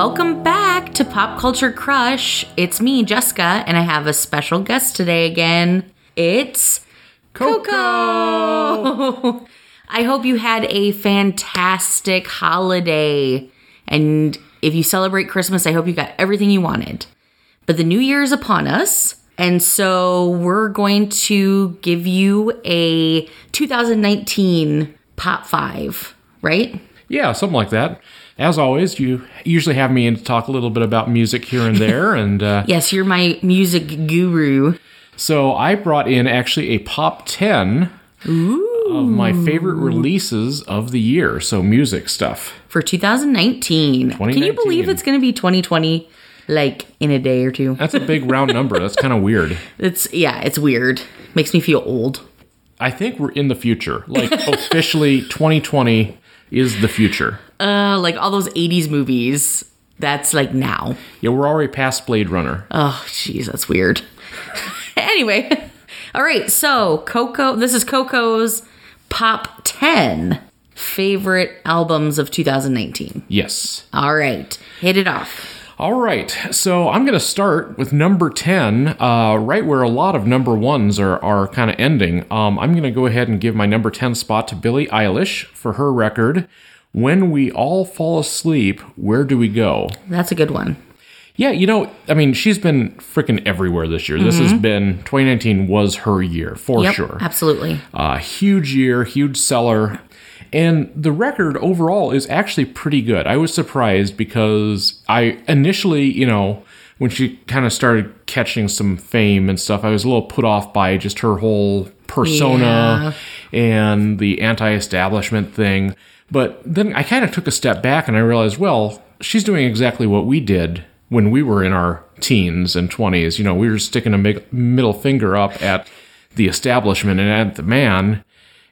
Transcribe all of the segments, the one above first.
welcome back to Pop Culture Crush. It's me, Jessica, and I have a special guest today again. It's Coco. I hope you had a fantastic holiday. And if you celebrate Christmas, I hope you got everything you wanted. But the new year is upon us. And so we're going to give you a 2019 Pop 5, right? Yeah, something like that. As always, you usually have me in to talk a little bit about music here and there, and uh, Yes, you're my music guru. so I brought in actually a pop ten of my favorite releases of the year. So music stuff. for 2019. Can you believe it's going to be 2020 like in a day or two? That's a big round number. That's kind of weird. It's yeah, it's weird. Makes me feel old. I think we're in the future. Like officially, 2020 is the future. Uh like all those 80s movies. That's like now. Yeah, we're already past Blade Runner. Oh, jeez, that's weird. anyway. All right, so Coco, this is Coco's Pop 10 favorite albums of 2019. Yes. All right, hit it off. All right, so I'm going to start with number 10, uh, right where a lot of number ones are, are kind of ending. Um, I'm going to go ahead and give my number 10 spot to Billie Eilish for her record, When We All Fall Asleep, Where Do We Go? That's a good one. Yeah, you know, I mean, she's been freaking everywhere this year. This has been, 2019 was her year, for Yep, sure. absolutely. Uh, huge year, huge seller. And the record overall is actually pretty good. I was surprised because I initially, you know, when she kind of started catching some fame and stuff, I was a little put off by just her whole persona and the anti establishment thing. But then I kind of took a step back and I realized, well, she's doing exactly what we did when we were in our teens and 20s. You know, we were sticking a middle finger up at the establishment and at the man.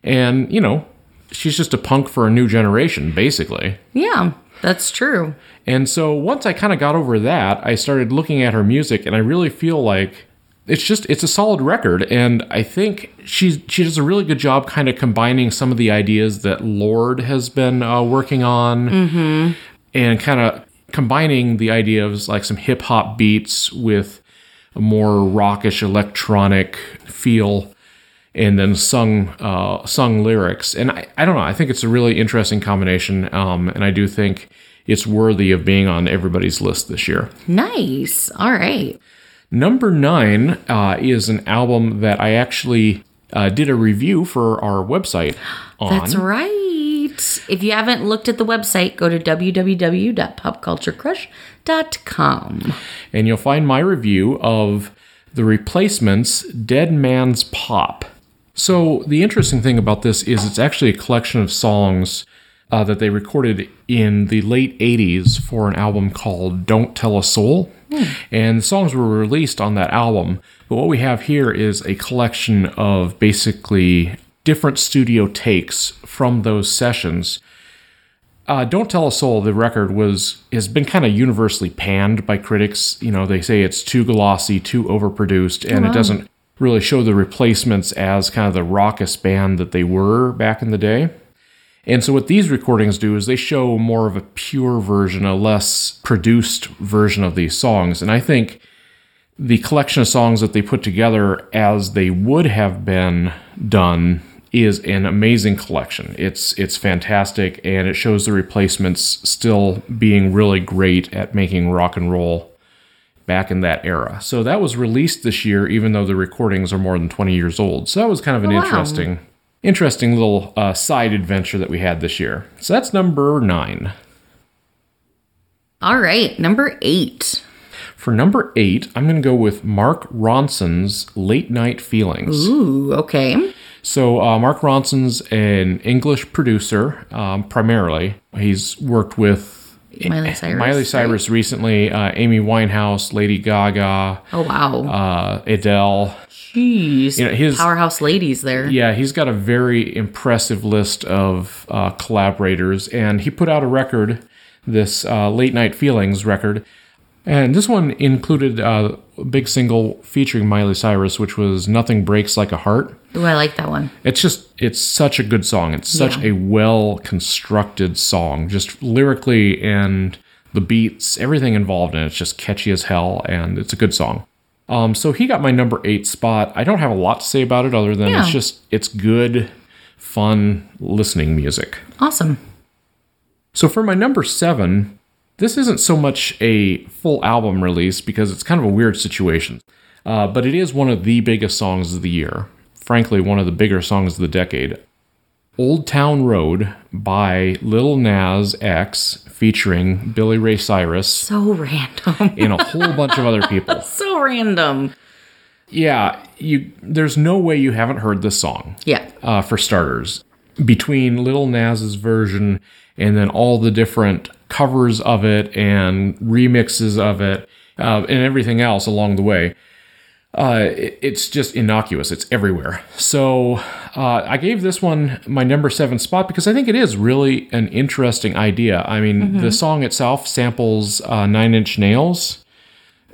And, you know, she's just a punk for a new generation, basically. Yeah, that's true. And so once I kind of got over that, I started looking at her music and I really feel like it's just it's a solid record and I think she's she does a really good job kind of combining some of the ideas that Lorde has been uh, working on and kind of combining the idea of like some hip hop beats with a more rockish electronic feel and then sung uh, sung lyrics. And I, I don't know. I think it's a really interesting combination, um, and I do think it's worthy of being on everybody's list this year. Nice. All right. Number nine uh, is an album that I actually uh, did a review for our website on. That's right. If you haven't looked at the website, go to www.popculturecrush.com. and you'll find my review of the replacements Dead Man's Pop. So, the interesting thing about this is it's actually a collection of songs uh, that they recorded in the late 80s for an album called Don't Tell a Soul. And the songs were released on that album. But what we have here is a collection of basically different studio takes from those sessions. Uh, Don't Tell a Soul, the record was has been kind of universally panned by critics. You know, they say it's too glossy, too overproduced, and it doesn't really show the replacements as kind of the raucous band that they were back in the day. And so what these recordings do is they show more of a pure version, a less produced version of these songs. And I think the collection of songs that they put together as they would have been done is an amazing collection. It's it's fantastic and it shows the replacements still being really great at making rock and roll back in that era. So that was released this year even though the recordings are more than 20 years old. So that was kind of an wow. interesting interesting little uh, side adventure that we had this year. So that's number 9. All right. Number eight. For number 8, I'm going to go with Mark Ronson's Late Night Feelings. Ooh, okay. So uh, Mark Ronson's an English producer, um, primarily. He's worked with Miley Cyrus. Miley Cyrus recently, uh, Amy Winehouse, Lady Gaga, Oh, wow. uh, Adele. Jeez. you know, his- Powerhouse ladies there. Yeah, he's got a very impressive list of uh, collaborators, and he put out a record, this uh, Late Night Feelings record. And this one included uh, big single featuring Miley Cyrus, which was Nothing Breaks Like a Heart. Ooh, I like that one. It's just, it's such a good song. It's such Yeah. a well constructed song, just lyrically and the beats, everything involved in it. It's just catchy as hell, and it's a good song. Um, so he got my number eight spot. I don't have a lot to say about it other than Yeah. it's just it's good, fun listening music. Awesome. So for my number seven, this isn't so much a full album release because it's kind of a weird situation, uh, but it is one of the biggest songs of the year. Frankly, one of the bigger songs of the decade. Old Town Road by Lil Nas X featuring Billy Ray Cyrus So random. and a whole bunch of other people. so random. Yeah, you there's no way you haven't heard this song. Yeah. uh, for starters. Between Little Nas's version and then all the different covers of it and remixes of it uh, and everything else along the way, uh, it's just innocuous. It's everywhere. So uh, I gave this one my number seven spot because I think it is really an interesting idea. I mean, the song itself samples uh, Nine Inch Nails.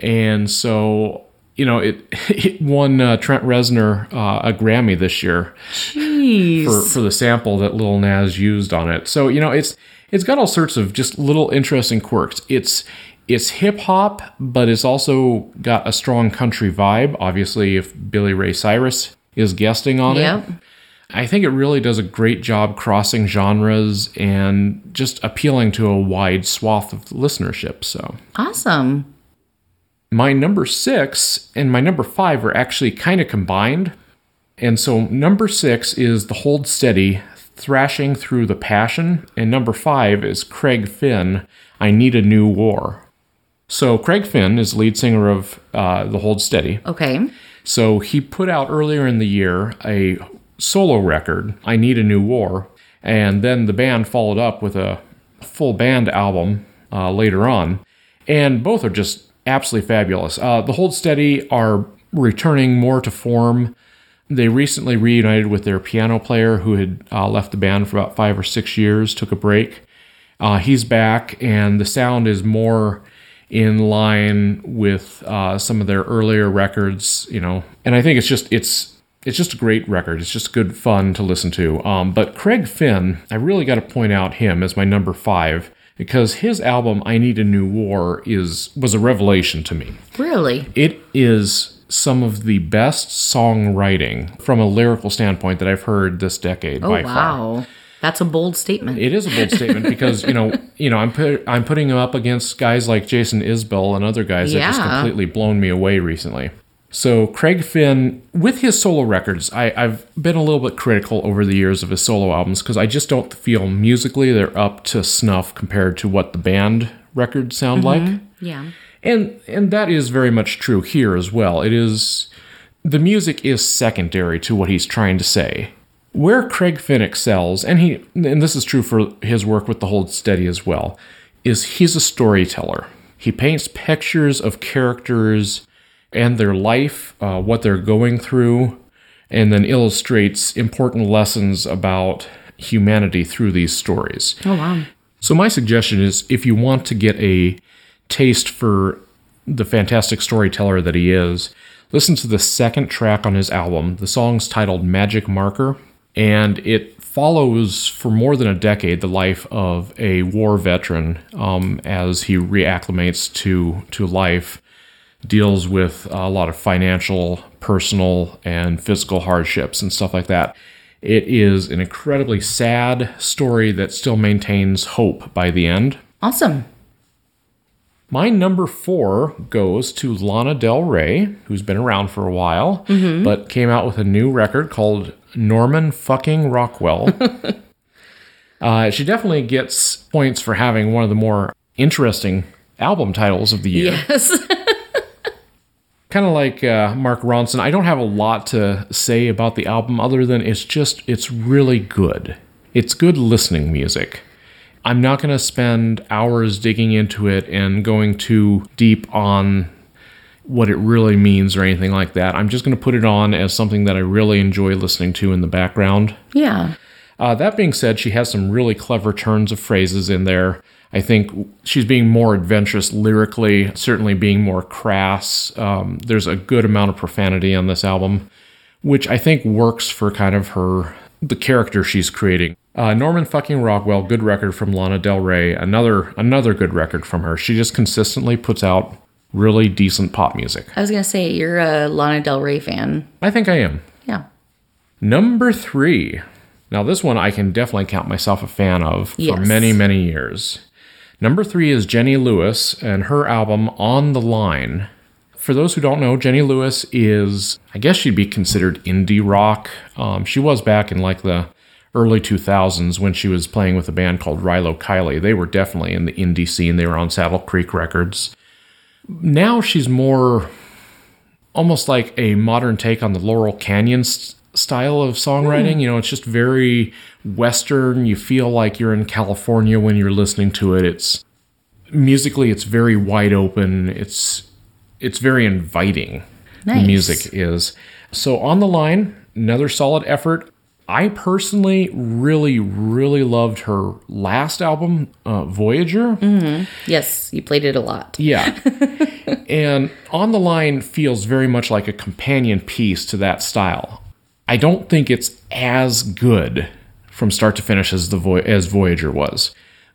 And so, you know, it, it won uh, Trent Reznor uh, a Grammy this year Jeez. for, for the sample that Lil Nas used on it. So you know, it's it's got all sorts of just little interesting quirks. It's it's hip hop, but it's also got a strong country vibe. Obviously, if Billy Ray Cyrus is guesting on Yep. it, I think it really does a great job crossing genres and just appealing to a wide swath of listenership. So Awesome. my number six and my number five are actually kind of combined. And so number six is The Hold Steady, Thrashing Through the Passion. And number five is Craig Finn, I Need a New War. So Craig Finn is lead singer of uh, The Hold Steady. Okay. So he put out earlier in the year a solo record, I Need a New War, and then the band followed up with a full band album uh, later on. And both are just absolutely fabulous. Uh, the Hold Steady are returning more to form. They recently reunited with their piano player who had uh, left the band for about five or six years, took a break. Uh, he's back, and the sound is more in line with uh, some of their earlier records, you know. And I think it's just it's it's just a great record. It's just good fun to listen to. Um, but Craig Finn, I really got to point out him as my number five because his album "I Need a New War" is was a revelation to me. Really? It is some of the best songwriting from a lyrical standpoint that I've heard this decade Oh by far. wow. That's a bold statement. It is a bold statement because you know, you know, I'm put, I'm putting him up against guys like Jason Isbell and other guys that just completely blown me away recently. So Craig Finn, with his solo records, I, I've been a little bit critical over the years of his solo albums because I just don't feel musically they're up to snuff compared to what the band records sound mm-hmm. like. yeah. And and that is very much true here as well. It is the music is secondary to what he's trying to say. Where Craig Finn excels, and he and this is true for his work with the Hold Steady as well, is he's a storyteller. He paints pictures of characters and their life, uh, what they're going through, and then illustrates important lessons about humanity through these stories. Oh wow. So my suggestion is if you want to get a taste for the fantastic storyteller that he is, listen to the second track on his album. The song's titled Magic Marker, and it follows for more than a decade the life of a war veteran um, as he reacclimates to to life, deals with a lot of financial, personal, and physical hardships and stuff like that. It is an incredibly sad story that still maintains hope by the end. Awesome. My number four goes to Lana Del Rey, who's been around for a while, but came out with a new record called Norman Fucking Rockwell. uh, she definitely gets points for having one of the more interesting album titles of the year. Yes. kind of like uh, Mark Ronson, I don't have a lot to say about the album other than it's just it's really good. It's good listening music. I'm not going to spend hours digging into it and going too deep on what it really means or anything like that. I'm just going to put it on as something that I really enjoy listening to in the background. yeah. Uh, that being said, she has some really clever turns of phrases in there. I think she's being more adventurous lyrically, certainly being more crass. Um, there's a good amount of profanity on this album, which I think works for kind of her the character she's creating. Uh, Norman fucking Rockwell, good record from Lana Del Rey. Another another good record from her. She just consistently puts out really decent pop music. I was gonna say you're a Lana Del Rey fan. I think I am. Yeah. Number three. Now, this one I can definitely count myself a fan of for many, many years. Number three is Jenny Lewis and her album On the Line. For those who don't know, Jenny Lewis is, I guess she'd be considered indie rock. Um, she was back in like the early 2000s when she was playing with a band called Rilo Kiley. They were definitely in the indie scene, they were on Saddle Creek Records. Now she's more almost like a modern take on the Laurel Canyon s- style of songwriting. You know, it's just very Western. You feel like you're in California when you're listening to it. It's musically, it's very wide open. It's it's very inviting. The music is so on the line. Another solid effort. I personally really, really loved her last album, uh, Voyager. Yes, you played it a lot. Yeah. and On the Line feels very much like a companion piece to that style. I don't think it's as good from start to finish as the Voy- as Voyager was,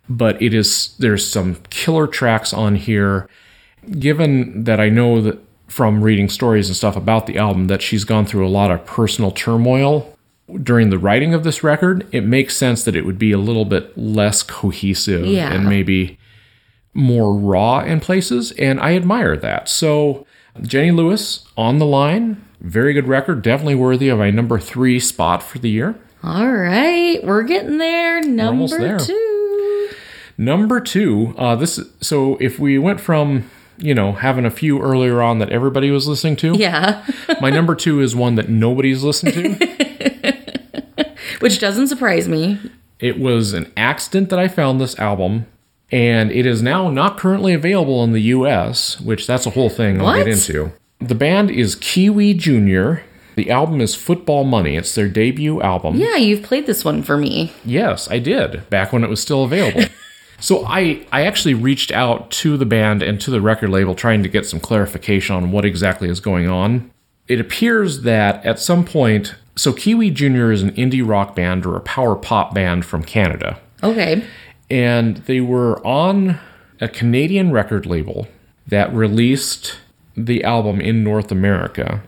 but it is there's some killer tracks on here. Given that I know that from reading stories and stuff about the album that she's gone through a lot of personal turmoil during the writing of this record, it makes sense that it would be a little bit less cohesive Yeah. and maybe more raw in places, and I admire that. So, Jenny Lewis on the line, very good record, definitely worthy of my number three spot for the year. All right, we're getting there. Number there. two. Number two, uh, this so if we went from you know having a few earlier on that everybody was listening to, Yeah, my number two is one that nobody's listened to. which doesn't surprise me. It was an accident that I found this album, and it is now not currently available in the US, which that's a whole thing I'll get into. The band is Kiwi Jr. The album is Football Money. It's their debut album. Yeah, you've played this one for me. Yes, I did, back when it was still available. so I, I actually reached out to the band and to the record label trying to get some clarification on what exactly is going on. It appears that at some point, so Kiwi Jr. is an indie rock band or a power pop band from Canada Okay. and they were on a Canadian record label that released the album in North America.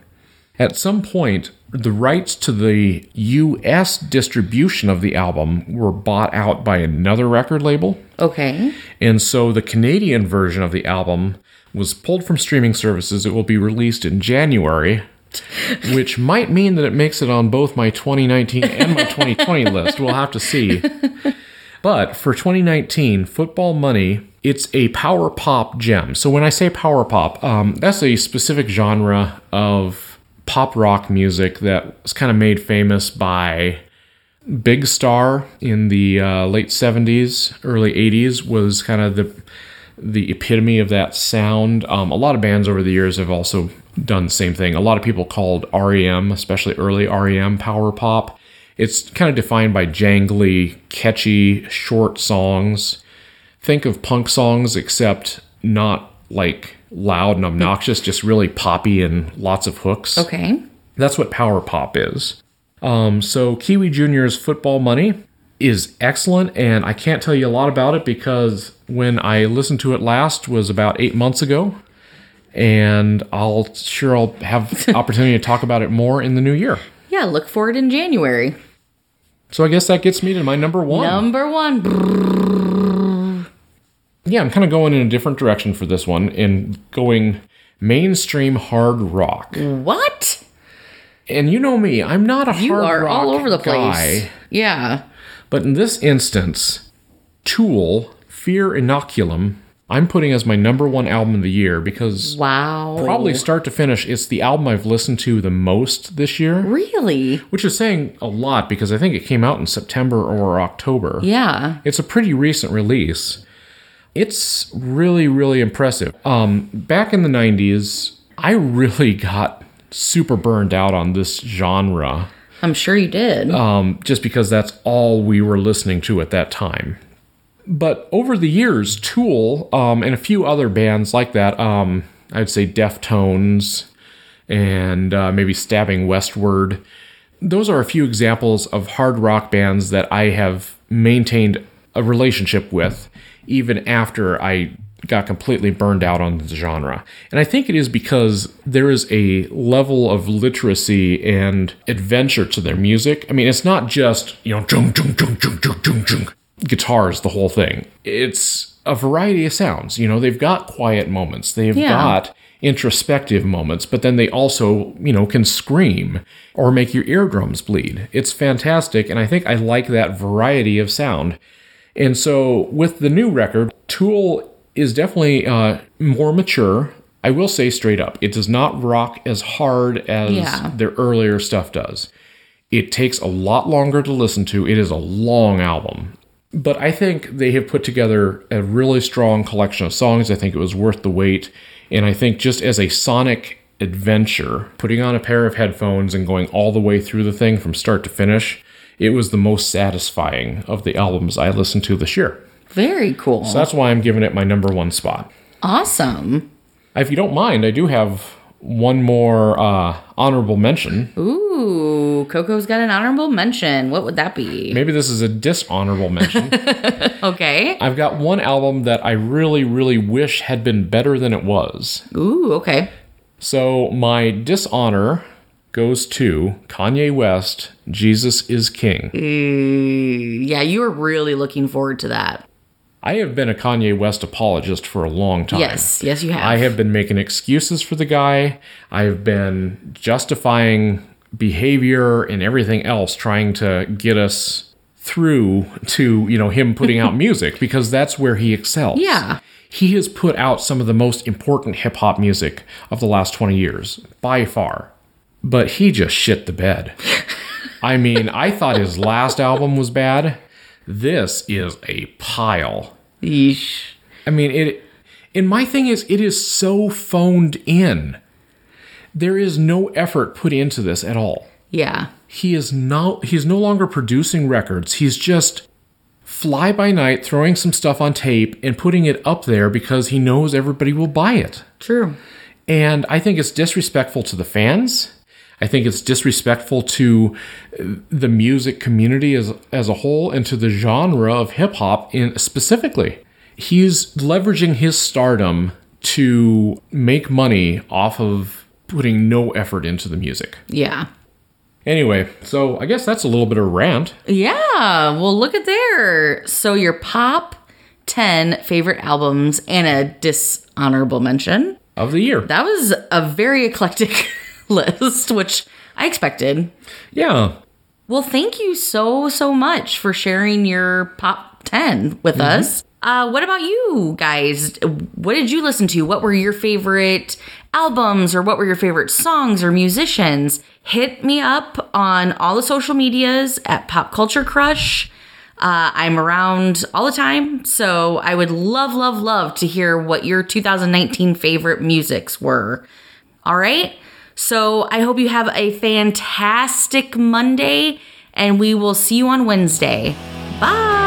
At some point, the rights to the US distribution of the album were bought out by another record label. Okay. And so the Canadian version of the album was pulled from streaming services. It will be released in January, which might mean that it makes it on both my 2019 and my 2020 list. We'll have to see. But for 2019, Football Money, it's a power pop gem. So when I say power pop, um, that's a specific genre of pop rock music that was kind of made famous by Big Star in the uh, late 70s, early 80s was kind of the the epitome of that sound. Um, a lot of bands over the years have also done the same thing. A lot of people called REM, especially early REM, power pop. It's kind of defined by jangly, catchy, short songs. Think of punk songs, except not like loud and obnoxious, just really poppy and lots of hooks. Okay. That's what power pop is. Um, so Kiwi Junior's Football Money is excellent, and I can't tell you a lot about it because when I listened to it last was about eight months ago, and I'll sure I'll have opportunity to talk about it more in the new year. Yeah, look for it in January. So I guess that gets me to my number one. Number one. Yeah, I'm kind of going in a different direction for this one and going mainstream hard rock. What? And you know me, I'm not a You hard are rock all over the place. guy. Yeah. But in this instance, Tool, Fear Inoculum, I'm putting as my number one album of the year because Wow. probably start to finish, it's the album I've listened to the most this year, Really? which is saying a lot because I think it came out in September or October. Yeah. It's a pretty recent release. It's really, really impressive. Um, back in the 90s, I really got super burned out on this genre I'm sure you did. um, just because that's all we were listening to at that time. But over the years, Tool um, and a few other bands like that, um, I'd say Deftones and uh, maybe Stabbing Westward, those are a few examples of hard rock bands that I have maintained a relationship with even after I got completely burned out on the genre. And I think it is because there is a level of literacy and adventure to their music. I mean, it's not just, you know, jung, jung, jung, jung, jung, jung, jung, guitars, the whole thing. It's a variety of sounds. You know, they've got quiet moments, they've Yeah. got introspective moments, but then they also, you know, can scream or make your eardrums bleed. It's fantastic, and I think I like that variety of sound. And so with the new record, Tool is definitely uh, more mature. I will say straight up, it does not rock as hard as Yeah. their earlier stuff does. It takes a lot longer to listen to. It is a long album. But I think they have put together a really strong collection of songs. I think it was worth the wait. And I think just as a sonic adventure, putting on a pair of headphones and going all the way through the thing from start to finish, it was the most satisfying of the albums I listened to this year. Very cool. So that's why I'm giving it my number one spot. awesome. If you don't mind, I do have one more uh, honorable mention. Ooh, Coco's got an honorable mention. What would that be? Maybe this is a dishonorable mention. Okay. I've got one album that I really, really wish had been better than it was. Ooh, okay. So my dishonor goes to Kanye West, Jesus is King. Mm, yeah, you were really looking forward to that. I have been a Kanye West apologist for a long time. Yes, yes, you have. I have been making excuses for the guy. I have been justifying behavior and everything else trying to get us through to, you know, him putting out music because that's where he excels. Yeah. He has put out some of the most important hip hop music of the last 20 years by far. But he just shit the bed. I mean, I thought his last album was bad. This is a pile. Yeesh. I mean, it. And my thing is, it is so phoned in. There is no effort put into this at all. Yeah. He is no. He's no longer producing records. He's just fly by night, throwing some stuff on tape and putting it up there because he knows everybody will buy it. True. And I think it's disrespectful to the fans. I think it's disrespectful to the music community as as a whole and to the genre of hip hop in specifically. He's leveraging his stardom to make money off of putting no effort into the music. Yeah. Anyway, so I guess that's a little bit of a rant. Yeah. Well, look at there. So your pop 10 favorite albums and a dishonorable mention. of the year. That was a very eclectic list, which I expected. Yeah. Well, thank you so, so much for sharing your pop 10 with us. Uh, what about you guys? What did you listen to? What were your favorite albums or what were your favorite songs or musicians? Hit me up on all the social medias at Pop Culture Crush. Uh, I'm around all the time, so I would love, love, love to hear what your 2019 favorite musics were. All right. So I hope you have a fantastic Monday, and we will see you on Wednesday. Bye.